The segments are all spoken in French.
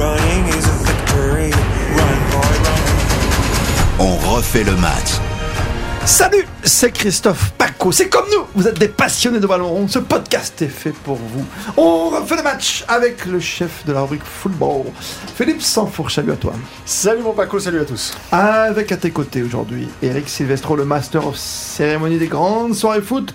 Running is a victory. Run, boy, run. On refait le match. Salut, c'est Christophe Paco. C'est comme nous, vous êtes des passionnés de ballon rond. Ce podcast est fait pour vous. On refait le match avec le chef de la rubrique football, Philippe Sanfour. Salut à toi. Salut mon Paco, salut à tous. Avec à tes côtés aujourd'hui, Eric Silvestro, le master of cérémonie des grandes soirées foot,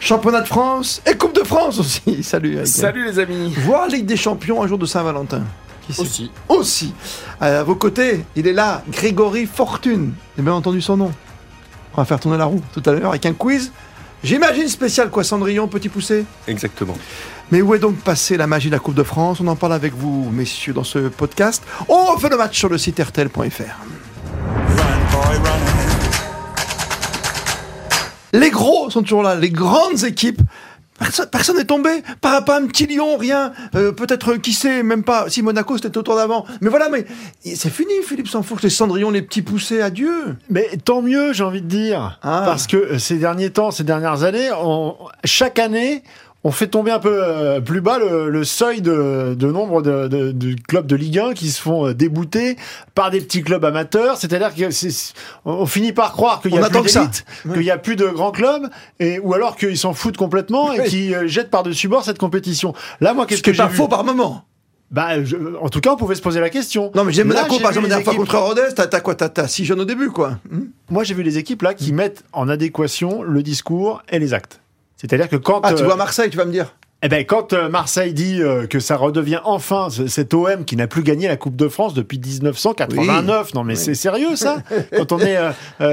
championnat de France et Coupe de France aussi. Salut Eric. Salut les amis. Voir Ligue des Champions un jour de Saint-Valentin. Qui Aussi. Aussi. À vos côtés, il est là, Grégory Fortune. J'ai bien entendu son nom. On va faire tourner la roue tout à l'heure avec un quiz. J'imagine spécial quoi, Cendrillon, petit poussé Exactement. Mais où est donc passée la magie de la Coupe de France? On en parle avec vous, messieurs, dans ce podcast. On refait le match sur le site rtl.fr. Les gros sont toujours là, les grandes équipes. Personne- Personne n'est tombé, pas, pas un petit lion, rien. Euh, Peut-être, qui sait, même pas. Si Monaco c'était au tour d'avant. Mais voilà, mais c'est fini, Philippe Sanfourche, les cendrillons, les petits poussés, adieu. Mais tant mieux, j'ai envie de dire. Ah. Parce que euh, ces derniers temps, ces dernières années, on- chaque année, on fait tomber un peu euh, plus bas le, le seuil de, de nombre de, de- de clubs de Ligue 1 qui se font euh, débouter par des petits clubs amateurs. C'est-à-dire que c'est- on on finit par croire qu'il y a plus que ça. d'élite, qu'il y a plus de grands clubs, et, ou alors qu'ils s'en foutent complètement et Oui. qu'ils euh, jettent par-dessus bord cette compétition. Là, moi, Ce qu'est-ce que est j'ai faux par moment. bah, je- en tout cas, on pouvait se poser la question. Non, mais j'ai Là, Monaco, par exemple, la dernière fois contre Rodez, t'as quoi T'as t'as six jeunes au début, quoi. Hmm Moi, j'ai vu les équipes là qui mettent en adéquation le discours et les actes. C'est-à-dire que quand, ah, tu euh, vois Marseille, tu vas me dire. Eh ben, quand euh, Marseille dit euh, que ça redevient enfin ce- cet OM qui n'a plus gagné la Coupe de France depuis 1989, non mais c'est sérieux ça? Quand on est euh,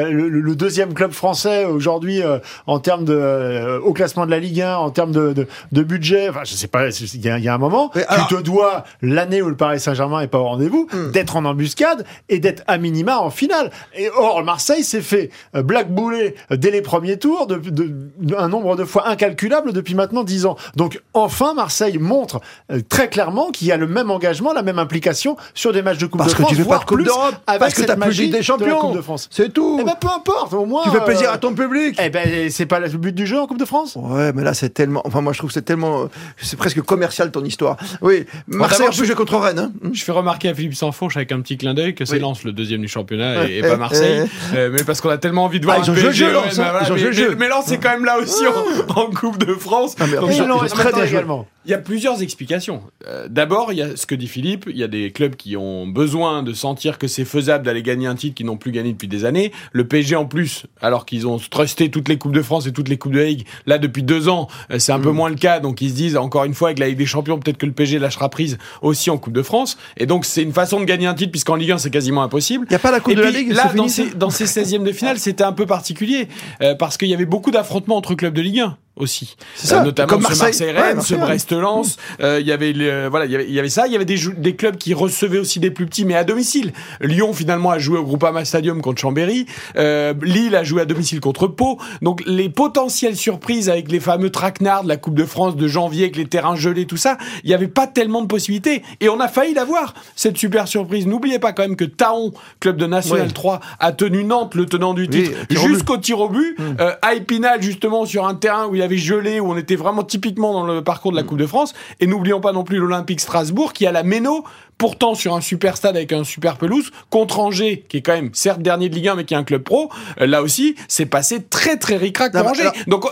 le, le deuxième club français aujourd'hui euh, en termes de euh, au classement de la Ligue 1, en termes de, de, de budget, enfin je sais pas, il y, a- il y a un moment, Mais alors- tu te dois l'année où le Paris Saint-Germain est pas au rendez-vous, Hmm. d'être en embuscade et d'être à minima en finale. Et or Marseille s'est fait blackbouler dès les premiers tours de, de- de- un nombre de fois incalculable depuis maintenant 10 ans. Donc enfin Marseille montre euh, très clairement qu'il y a le même engagement, la même implication sur des matchs de Coupe Parce de que France. tu fais pas de Coupe d'Europe. Parce que t'as plus Ligue des Champions. Coupe de France. C'est tout. Eh ben peu importe, au moins. tu fais plaisir euh, à ton public. Eh ben c'est pas le but du jeu en Coupe de France. Ouais, mais là, c'est tellement. Enfin, moi, je trouve que c'est tellement. C'est presque commercial ton histoire. Oui, Marseille, en plus, je contre Rennes. Hein. Je fais remarquer à Philippe Sanfourche avec un petit clin d'œil que c'est Oui. Lens le deuxième du championnat et, et Eh, pas Marseille. eh. Euh, mais parce qu'on a tellement envie de voir Ah, ils ont PSG, jeu, ouais, Lens, bah voilà, Ils ont mais, mais- mais Lens c'est quand même là aussi en, en Coupe de France. Ah, mais Donc, ils ils très bien également. Il y a plusieurs explications. Euh, D'abord, il y a ce que dit Philippe, il y a des clubs qui ont besoin de sentir que c'est faisable d'aller gagner un titre qu'ils n'ont plus gagné depuis des années. Le PSG en plus, alors qu'ils ont trusté toutes les Coupes de France et toutes les Coupes de Ligue, là depuis deux ans, euh, c'est un peu moins le cas. Donc ils se disent, encore une fois, avec la Ligue des Champions, peut-être que le PSG lâchera prise aussi en Coupe de France. Et donc c'est une façon de gagner un titre, puisqu'en Ligue 1, c'est quasiment impossible. Il n'y a pas la Coupe Et de la puis, Ligue là, c'est dans fini, ces, dans ces 16e de finale, c'était un peu particulier, euh, parce qu'il y avait beaucoup d'affrontements entre clubs de Ligue 1 aussi. C'est ça, Euh, notamment comme ce Marseille. Marseille-Rennes, Ouais, ce. Brest-Lens. Euh, Il y avait le- voilà, il y avait- ça. Il y avait des, clubs qui recevaient aussi des plus petits, mais à domicile. Lyon finalement a joué au Groupama Stadium contre Chambéry. Euh, Lille a joué à domicile contre Pau. Donc les potentielles surprises avec les fameux traquenards de la Coupe de France de janvier avec les terrains gelés, tout ça, il n'y avait pas tellement de possibilités. Et on a failli l'avoir cette super surprise. N'oubliez pas quand même que Taon, club de National Ouais. 3, a tenu Nantes, le tenant du titre, jusqu'au tir au but. Euh, à Épinal, justement, sur un terrain où il y avait gelé, où on était vraiment typiquement dans le parcours de la Coupe de France. Et n'oublions pas non plus l'Olympique Strasbourg, qui a la Méno, pourtant sur un super stade avec un super pelouse, contre Angers, qui est quand même, certes, dernier de Ligue 1, mais qui est un club pro. Euh, là aussi, c'est passé très, très ric-rac pour Angers. Donc,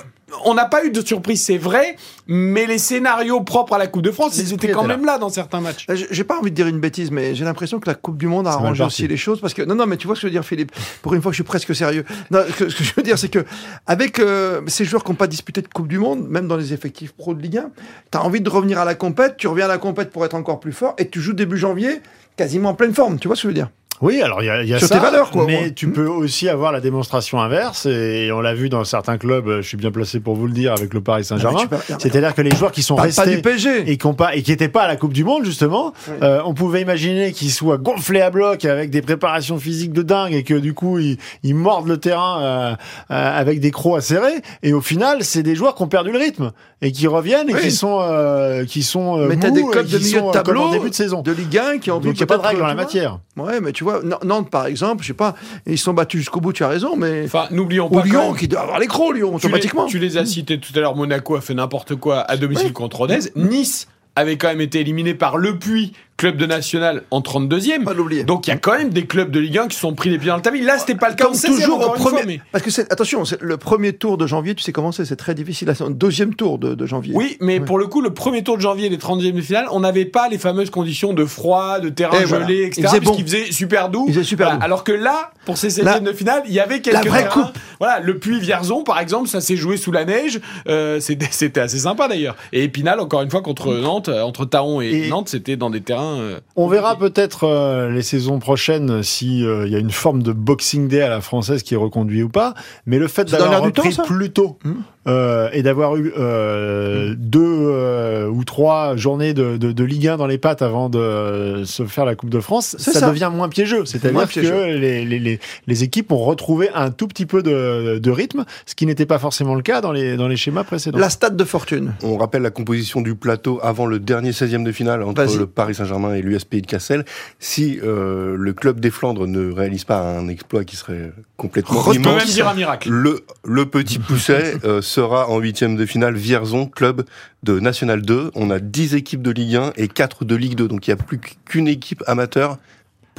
on n'a pas eu de surprise, c'est vrai, mais les scénarios propres à la Coupe de France, ils étaient quand là. même là dans certains matchs. Euh, J'ai pas envie de dire une bêtise, mais j'ai l'impression que la Coupe du Monde a arrangé aussi les choses. Parce que non, non, mais tu vois ce que je veux dire, Philippe. Pour une fois, que je suis presque sérieux. Non, ce que, ce que je veux dire, c'est que avec euh, ces joueurs qui n'ont pas disputé de Coupe du Monde, même dans les effectifs pro de Ligue 1, tu as envie de revenir à la compète. Tu reviens à la compète pour être encore plus fort, et tu joues début janvier quasiment en pleine forme. Tu vois ce que je veux dire? Oui, alors il y a, y a Sur ça, tes valeurs, quoi, mais tu peux aussi avoir la démonstration inverse, et on l'a vu dans certains clubs, euh, je suis bien placé pour vous le dire, avec le Paris Saint-Germain. Ah, peux- C'est-à-dire que les joueurs qui sont pas restés du PSG. et qui n'ont pas et qui n'étaient pas à la Coupe du Monde justement, euh, on pouvait imaginer qu'ils soient gonflés à bloc avec des préparations physiques de dingue et que du coup ils, ils mordent le terrain euh, euh, avec des crocs acérés. Et au final, c'est des joueurs qui ont perdu le rythme et qui reviennent et Oui. qui sont euh, qui sont euh, Mais t'as mous des et clubs de milieu sont, de tableau en début de saison. de Ligue 1 qui ont Donc il n'y a pas de règle en la matière. Ouais, mais tu vois, Nantes par exemple, je sais pas, ils sont battus jusqu'au bout, tu as raison, mais. Enfin, n'oublions Ou pas. quand Lyon, qui doit avoir les crocs, Lyon, Tu les, automatiquement. tu les as cités tout à l'heure. Monaco a fait n'importe quoi à domicile contre Rodez. Nice avait quand même été éliminé par Le Puy, clubs de national en 32e. Pas l'oublier. Donc il y a quand même des clubs de Ligue 1 qui sont pris les pieds dans le tapis. Là, c'était pas le cas. Comme en 16e, toujours au premier. fois, mais- Parce que c'est attention, c'est le premier tour de janvier, tu sais comment c'est, c'est très difficile. Là, c'est le deuxième tour de, de janvier. Oui, mais pour le coup, le premier tour de janvier, les 32e de finale, on n'avait pas les fameuses conditions de froid, de terrain Et gelé, voilà. etc. Il faisait bon. faisait super doux. Il faisait super Voilà. doux. Alors que là, pour ces 16e Là, de finale, il y avait quelques vraie terrains. coupe. Voilà, le puits Vierzon, par exemple, ça s'est joué sous la neige. Euh, c'était, c'était assez sympa d'ailleurs. Et Épinal, encore une fois, contre Nantes, euh, entre Taon et, Et- Nantes, c'était dans des terrains. Euh, On verra peut-être euh, les saisons prochaines si euh, il y a une forme de Boxing Day à la française qui est reconduit ou pas. Mais le fait d'avoir repris plus tôt Hmm. Euh, et d'avoir eu euh, deux euh, ou trois journées de, de, de Ligue 1 dans les pattes avant de se faire la Coupe de France, ça, ça. devient moins piégeux. C'est-à-dire que les, les, les, les équipes ont retrouvé un tout petit peu de, de rythme, ce qui n'était pas forcément le cas dans les, dans les schémas précédents. La stade de fortune. On rappelle la composition du plateau avant le dernier 16e de finale entre le Paris Saint-Germain et l'USP de Cassel. Si euh, le club des Flandres ne réalise pas un exploit qui serait complètement On peut même dire un miracle. le, le petit pousset euh, sera en huitième de finale Vierzon, club de National 2. On a 10 équipes de Ligue 1 et 4 de Ligue 2. Donc il n'y a plus qu'une équipe amateur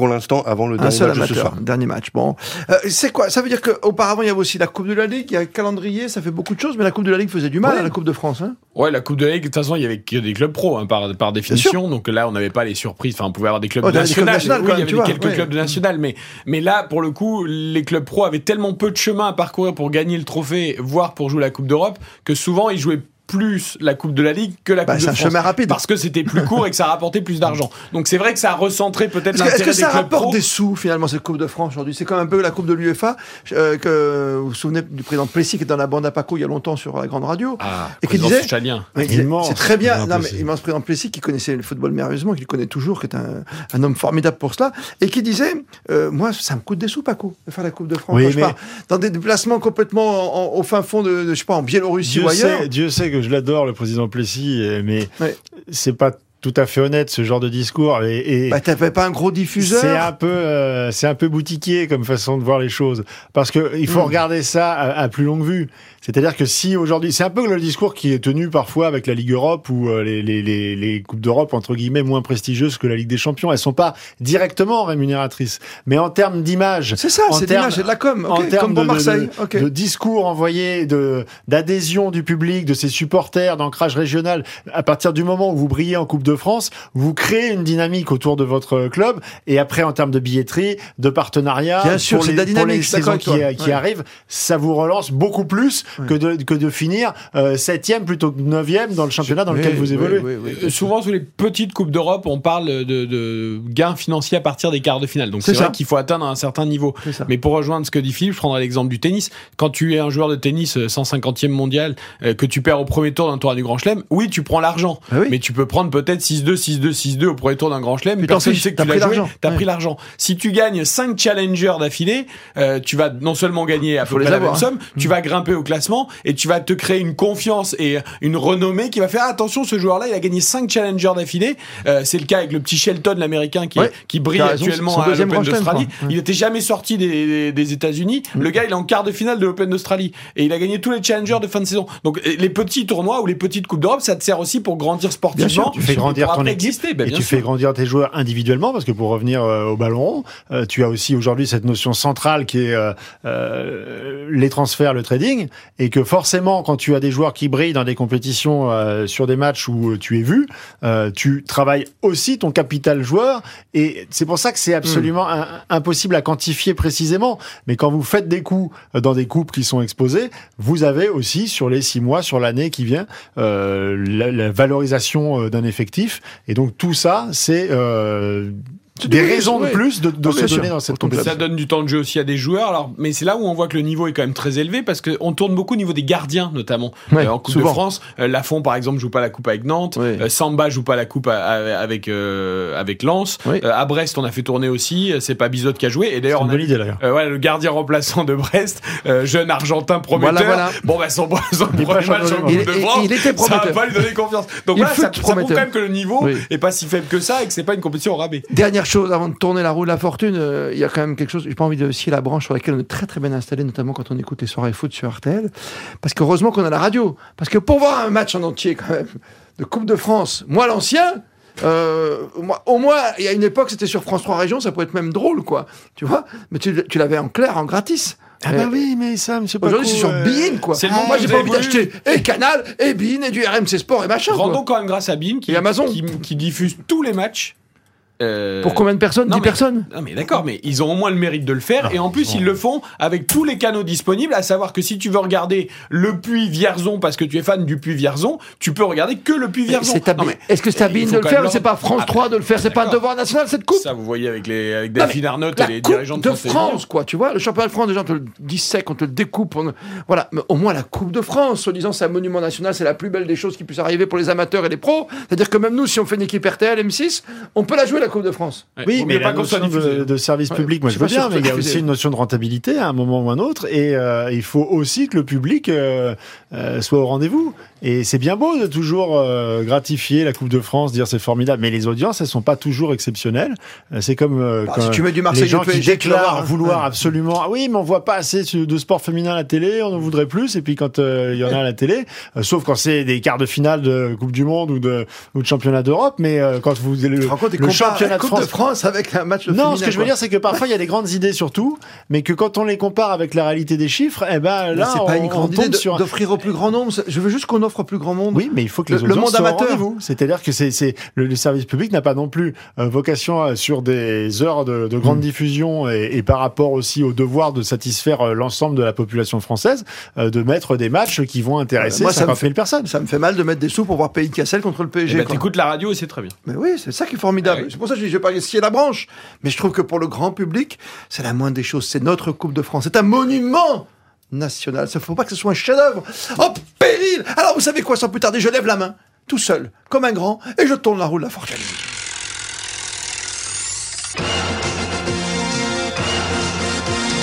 pour l'instant avant le Un dernier seul match de ce amateur, soir. dernier match. Bon, Euh, c'est quoi? Ça veut dire qu'auparavant il y avait aussi la Coupe de la Ligue, il y a le calendrier, ça fait beaucoup de choses, mais la Coupe de la Ligue faisait du mal Ouais. à la Coupe de France. Hein? Ouais, la Coupe de la Ligue, de toute façon, il y avait que des clubs pro, hein, par, par définition. Donc là, on n'avait pas les surprises. Enfin, on pouvait avoir des clubs Oh, des clubs Oui, quand il y avait tu vois, quelques ouais. clubs de national. Mais, mais là, pour le coup, les clubs pro avaient tellement peu de chemin à parcourir pour gagner le trophée, voire pour jouer la Coupe d'Europe, que souvent, ils jouaient plus la Coupe de la Ligue que la Bah, Coupe c'est de un France. chemin rapide. Parce que c'était plus court et que ça rapportait plus d'argent. Donc c'est vrai que ça a recentré peut-être Est-ce que, est-ce l'intérêt que des ça clubs rapporte pro. des sous finalement cette Coupe de France aujourd'hui? C'est comme un peu la Coupe de l'UEFA euh, que vous vous souvenez du président Plessis qui était dans la bande à Paco il y a longtemps sur la grande radio? Ah, Et qui disait- C'est très bien. Non, mais immense président Plessis qui connaissait le football merveilleusement, qui le connaît toujours, qui est un, un homme formidable pour cela, et qui disait euh, Moi, ça me coûte des sous, Paco, de faire la Coupe de France. Oui, Quand je pars dans des déplacements complètement en- en- au fin fond de, de, je sais pas, en Biélorussie Dieu ou ailleurs. sait, Dieu sait que je l'adore, le président Plessis, mais Ouais. c'est pas tout à fait honnête ce genre de discours. Et, et Bah, t'avais pas un gros c'est diffuseur un peu, euh, c'est un peu boutiquier comme façon de voir les choses, parce que il faut Hmm. regarder ça à, à plus longue vue. C'est-à-dire que si aujourd'hui, c'est un peu le discours qui est tenu parfois avec la Ligue Europe ou euh, les, les, les, les coupes d'Europe entre guillemets moins prestigieuses que la Ligue des Champions. Elles sont pas directement rémunératrices, mais en termes d'image, C'est ça, c'est l'image, c'est de la com. en termes comme de, Marseille. de- ok. de discours envoyés, de d'adhésion du public, de ses supporters, d'ancrage régional. À partir du moment où vous brillez en Coupe de France, vous créez une dynamique autour de votre club. Et après, en termes de billetterie, de partenariat, Bien sûr, pour c'est les, de la pour les dynamique, saisons qui, qui Ouais. arrivent, ça vous relance beaucoup plus que de que de finir euh, septième plutôt que neuvième dans le championnat dans lequel Oui, vous évoluez. oui, oui, Euh, oui. Souvent, sur les petites Coupes d'Europe, on parle de, de gains financiers à partir des quarts de finale. Donc, C'est vrai ça. qu'il faut atteindre un certain niveau. Mais pour rejoindre ce que dit Philippe, je prendrai l'exemple du tennis. Quand tu es un joueur de tennis euh, 150e mondial, euh, que tu perds au premier tour d'un tournoi du Grand Chelem, oui, tu prends l'argent. Ah oui. Mais tu peux prendre peut-être 6-2, 6-2, 6-2 au premier tour d'un Grand Chelem. Personne ne sait que tu l'as pris joué. l'argent. T'as Ouais. pris l'argent. Si tu gagnes 5 challengers d'affilée, euh, tu vas non seulement gagner à peu près la avoir, même hein. somme, tu vas grimper au classement et tu vas te créer une confiance et une renommée qui va faire attention, ce joueur-là, il a gagné 5 challengers d'affilée. Euh, c'est le cas avec le petit Shelton, l'américain, qui, Ouais. qui brille raison, actuellement à l'Open d'Australie. Il était jamais sorti des, des, des États-Unis. Le gars, il est en quart de finale de l'Open d'Australie et il a gagné tous les challengers de fin de saison. Donc les petits tournois ou les petites coupes d'Europe, ça te sert aussi pour grandir sportivement. sûr, Tu fais et grandir pour ton après équipe exister, ben, et tu sûr. fais grandir tes joueurs individuellement parce que pour revenir euh, au ballon rond, euh, tu as aussi aujourd'hui cette notion centrale qui est euh, euh, les transferts, le trading et que forcément quand tu as des joueurs qui brillent dans des compétitions euh, sur des matchs où tu es vu, euh, tu travailles aussi ton capital joueur et c'est pour ça que c'est absolument Hmm. impossible à quantifier précisément. Mais quand vous faites des coups dans des coupes qui sont exposées, vous avez aussi sur les six mois, sur l'année qui vient, euh, la, la valorisation d'un effectif. Et donc tout ça, c'est euh, des raisons de plus de, de se donner dans cette compétition. Ça donne du temps de jeu aussi à des joueurs. Alors, mais c'est là où on voit que le niveau est quand même très élevé parce qu'on tourne beaucoup au niveau des gardiens, notamment. Ouais, Euh, en Coupe souvent. de France, euh, Lafont, par exemple, joue pas la Coupe avec Nantes. Ouais. Euh, Samba joue pas la Coupe à- à- avec, euh, avec Lens. Oui. Euh, à Brest, on a fait tourner aussi. C'est pas Bizot qui a joué. Et d'ailleurs, C'est on a idée d'ailleurs. euh, voilà, le gardien remplaçant de Brest, euh, jeune argentin prometteur. Voilà, voilà. Bon, bah, son, son premier match en Coupe de. France, Il- était ça va prometteur. pas lui donner confiance. Donc Il voilà, ça, prouve prometteur. quand même que le niveau est pas si faible que ça et que c'est pas une compétition au rabais. Dernière chose, avant de tourner la roue de la fortune, euh, il y a quand même quelque chose, j'ai pas envie de scier la branche sur laquelle on est très très bien installé, notamment quand on écoute les soirées foot sur RTL. Parce qu'heureusement qu'on a la radio. Parce que pour voir un match en entier, quand même, de Coupe de France, moi l'ancien, Euh, moi, au moins, il y a une époque, c'était sur France 3 Régions, ça pourrait être même drôle, quoi. Tu vois? Mais tu, tu l'avais en clair, en gratis. Ah bah oui, mais ça, monsieur Paco... Aujourd'hui, c'est sur euh, Bein, quoi. c'est le monde Moi, j'ai pas envie d'acheter et Canal, et Bein, et du RMC Sport, et machin. quoi. Rendons quand même grâce à BIM qui, Et Amazon. qui, qui diffuse tous les matchs. Euh, Pour combien de personnes? Non, 10 mais- personnes? Non mais d'accord, mais ils ont au moins le mérite de le faire et en plus ils le font avec tous les canaux disponibles, à savoir que si tu veux regarder le Puy Vierzon parce que tu es fan du Puy Vierzon, tu peux regarder que le Puy Vierzon. Est-ce que c'est Bein faut de le faire ou c'est pas France Ah, 3 de le faire? C'est pas un devoir national, cette coupe? Ça vous voyez avec les avec Delphine Arnault la et les dirigeants de, de France quoi, tu vois, le championnat de France, déjà, on te le dissèque, on te le découpe, on- voilà, mais au moins la Coupe de France, en disant c'est un monument national, c'est la plus belle des choses qui puisse arriver pour les amateurs et les pros, c'est-à-dire que même nous, si on fait une équipe RTL, M6, on peut la jouer la Coupe de France. Ouais, Oui, mais la notion de, de service Ouais, public, moi je veux bien, mais il y a aussi une notion de rentabilité à un moment ou un autre, et euh, il faut aussi que le public euh, euh, soit au rendez-vous. Et c'est bien beau de toujours euh, gratifier la Coupe de France, dire c'est formidable, mais les audiences, elles sont pas toujours exceptionnelles. C'est comme euh, Bah, quand si tu mets du les Marseille gens au qui PSG, tu vas déclarent hein. vouloir Ouais. absolument, ah oui, mais on voit pas assez de sport féminin à la télé, on en voudrait plus, et puis quand euh, il y en a à la télé, euh, sauf quand c'est des quarts de finale de Coupe du Monde ou de, ou de championnat d'Europe, mais euh, quand vous le, Tu te rends compte, ils le comparent championnat la de Coupe France de France avec un match de non, féminin, ce que je veux dire, c'est que parfois il y a des grandes idées surtout, mais que quand on les compare avec la réalité des chiffres, eh ben là, c'est on, pas une grande tombe idée d'offrir au plus grand nombre. Je veux juste qu'on offre au plus grand monde. Oui, mais il faut que les Le- monde amateur. rendez-vous. C'est-à-dire que c'est, c'est le, le service public n'a pas non plus euh, vocation euh, sur des heures de, de Mm. grande diffusion et, et par rapport aussi au devoir de satisfaire euh, l'ensemble de la population française, euh, de mettre des matchs qui vont intéresser Moi, ça me 50 000 personnes. Ça me fait mal de mettre des sous pour voir Pays de Cassel contre le Eh PSG. ben, quoi. t'écoutes la radio et c'est très bien. Mais oui, c'est ça qui est formidable. Pour ça je dis, je vais pas scier la branche. Mais je trouve que pour le grand public, c'est la moindre des choses. C'est notre Coupe de France. C'est un monument national. Il ne faut pas que ce soit un chef-d'œuvre. Oh, péril Alors, vous savez quoi? Sans plus tarder, je lève la main, tout seul, comme un grand, et je tourne la roue de la fortune.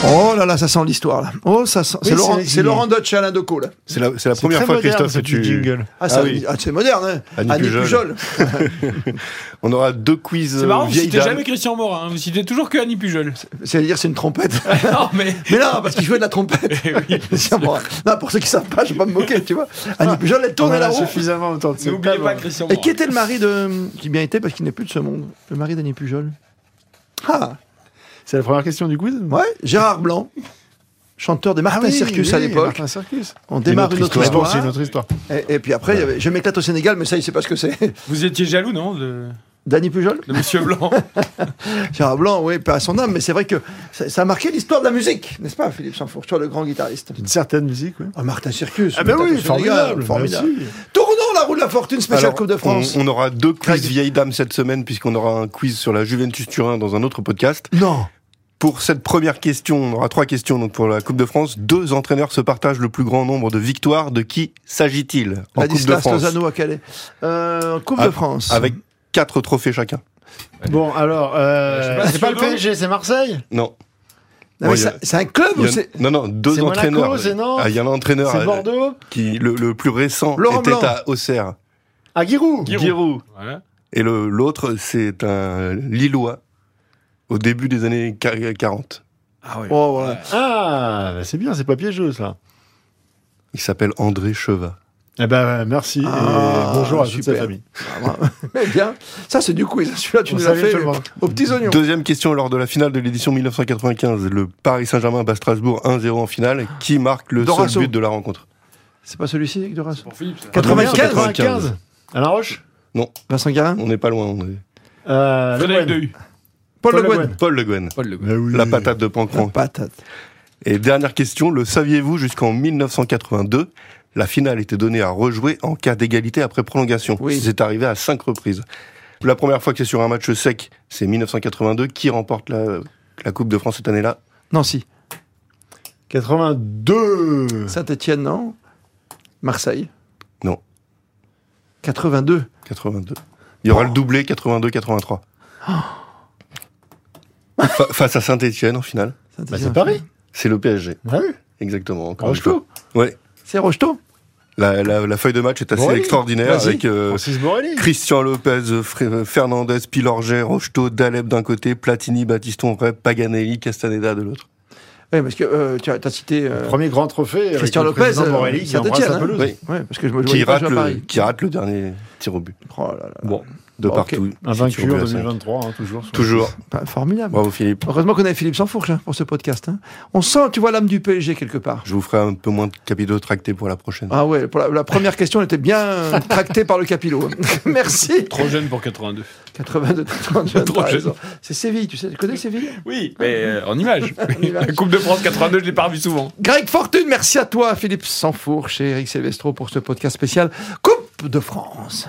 Oh là là, ça sent l'histoire là. Oh, ça sent. c'est Laurent, c'est- Laurent Dutch et Alain Decaux là. C'est la, c'est la C'est première fois, moderne, Christophe, que tu. jingle. Ah, ça- oui. ah, c'est moderne, hein. Annie Annie Pujol. Pujol. On aura deux quiz C'est euh, marrant, vous vieilles citez jamais Christian Morin, hein, vous citez toujours que Annie Pujol. C'est-à-dire, c'est une trompette. non mais Mais non, parce qu'il jouait de la trompette. Eh oui, C'est bon. Non, pour ceux qui savent pas, je vais pas me moquer, tu vois. Annie Pujol, elle en la roue. suffisamment autour de n'oubliez pas Christian Et Morin. qui était le mari de. Qui bien était parce qu'il n'est plus de ce monde Le mari d'Annie Pujol? Ah, C'est la première question du quiz? Ouais, Gérard Blanc, chanteur des Martin Ah oui, Circus oui, à l'époque. Martin Circus. On démarre une autre bon, histoire. c'est une autre histoire. Et, et puis après, il y avait Je m'éclate au Sénégal, mais ça, il sait pas ce que c'est. Vous étiez jaloux non de, D'Annie Pujol de Monsieur Blanc Gérard Blanc, oui, pas à son âme, mais c'est vrai que ça, ça a marqué l'histoire de la musique, n'est-ce pas, Philippe Sansfourche, le grand guitariste? Une certaine musique, oui. Ah, Martin Circus. Ah ben oui, formidable. formidable. Tournons la roue de la fortune spéciale Alors, Coupe de France. On, on aura deux quiz vieilles dames cette semaine, puisqu'on aura un quiz sur la Juventus Turin dans un autre podcast. Non. Pour cette première question, on aura trois questions donc pour la Coupe de France. Deux entraîneurs se partagent le plus grand nombre de victoires. De qui s'agit-il en Coupe de France Lozano à Calais. Euh, coupe Ah, de France. Avec quatre trophées chacun. Bon, alors, euh, pas, c'est pas le PSG, c'est Marseille? Non. Bon, c'est un club ou c'est. non, non, deux entraîneurs. Ah, Il y a un entraîneur C'est euh, Bordeaux qui, le, le plus récent, Laurent était Blanc. à Auxerre. Ah, Giroud Giroud. Giroud. Voilà. Et l'autre, c'est un Lillois au début des années qua- 40. Ah ouais. Oh, voilà. Ah, bah, c'est bien, c'est pas piégeux, ça. Il s'appelle André Chevat. Eh ben, merci Ah, et bonjour à toute super. sa famille. Mais bien. Ça, c'est du quiz. Celui-là, tu On nous l'as fait aux petits oignons. Deuxième question lors de la finale de l'édition 1995. Le Paris Saint-Germain bat Strasbourg 1-0 en finale. Qui marque le Dorasso. seul but de la rencontre? C'est pas celui-ci avec Doras Pour Philippe, ça. 95. 95 Alain Roche? Vincent Guérin? On n'est pas loin. on est- euh, Le Frédéric. Dehu. Paul, Paul Le Guen. Paul Le Guen. Paul Le Guen. Oui. La patate de Pancran. Patate. Et dernière question, le saviez-vous jusqu'en 1982 La finale était donnée à rejouer en cas d'égalité après prolongation? Oui. C'est arrivé à cinq reprises. La première fois que c'est sur un match sec, c'est 1982. Qui remporte la, la Coupe de France cette année-là? Nancy. 82 Saint-Etienne, non? Marseille. Non. 82. 82. Il y aura le doublé 82-83. Fa- face à Saint-Etienne en finale. Bah, Saint-Étienne. c'est Paris C'est le PSG. Ah oui Exactement. encore Rocheteau. Ouais. C'est Rocheteau La, la- la feuille de match est assez extraordinaire avec euh, Christian Lopez, Fr- Fernandez, Pilorget, Rocheteau, Daleb d'un côté, Platini, Battiston, Rep, Paganelli, Castaneda de l'autre. Oui, parce que euh, tu as, t'as cité. euh, Premier grand trophée Christian le Lopez, président euh, Borelli qui embrasse hein. Oui. Ouais, parce que je me Qui pas rate, à le, Paris. qui rate le dernier tir au but. Oh là là. Bon. De Bon, ok. partout. Invaincu en BSN. 2023, hein, toujours. Toujours. Pas- Formidable. Bravo Philippe. Heureusement qu'on avait Philippe Sansfourche hein, pour ce podcast. hein. On sent, tu vois, l'âme du PSG quelque part. Je vous ferai un peu moins de capitaux tractés pour la prochaine. Ah ouais, pour la, la première question, elle était bien tractée par le capilot. Merci. Trop jeune pour 82. 82, 32, Trop jeune. C'est Séville, tu sais, tu connais Séville? Oui, mais euh, en image. La Coupe de France 82, je l'ai pas revu souvent. Greg Fortune, merci à toi, Philippe Sansfourche et Eric Silvestro pour ce podcast spécial Coupe de France.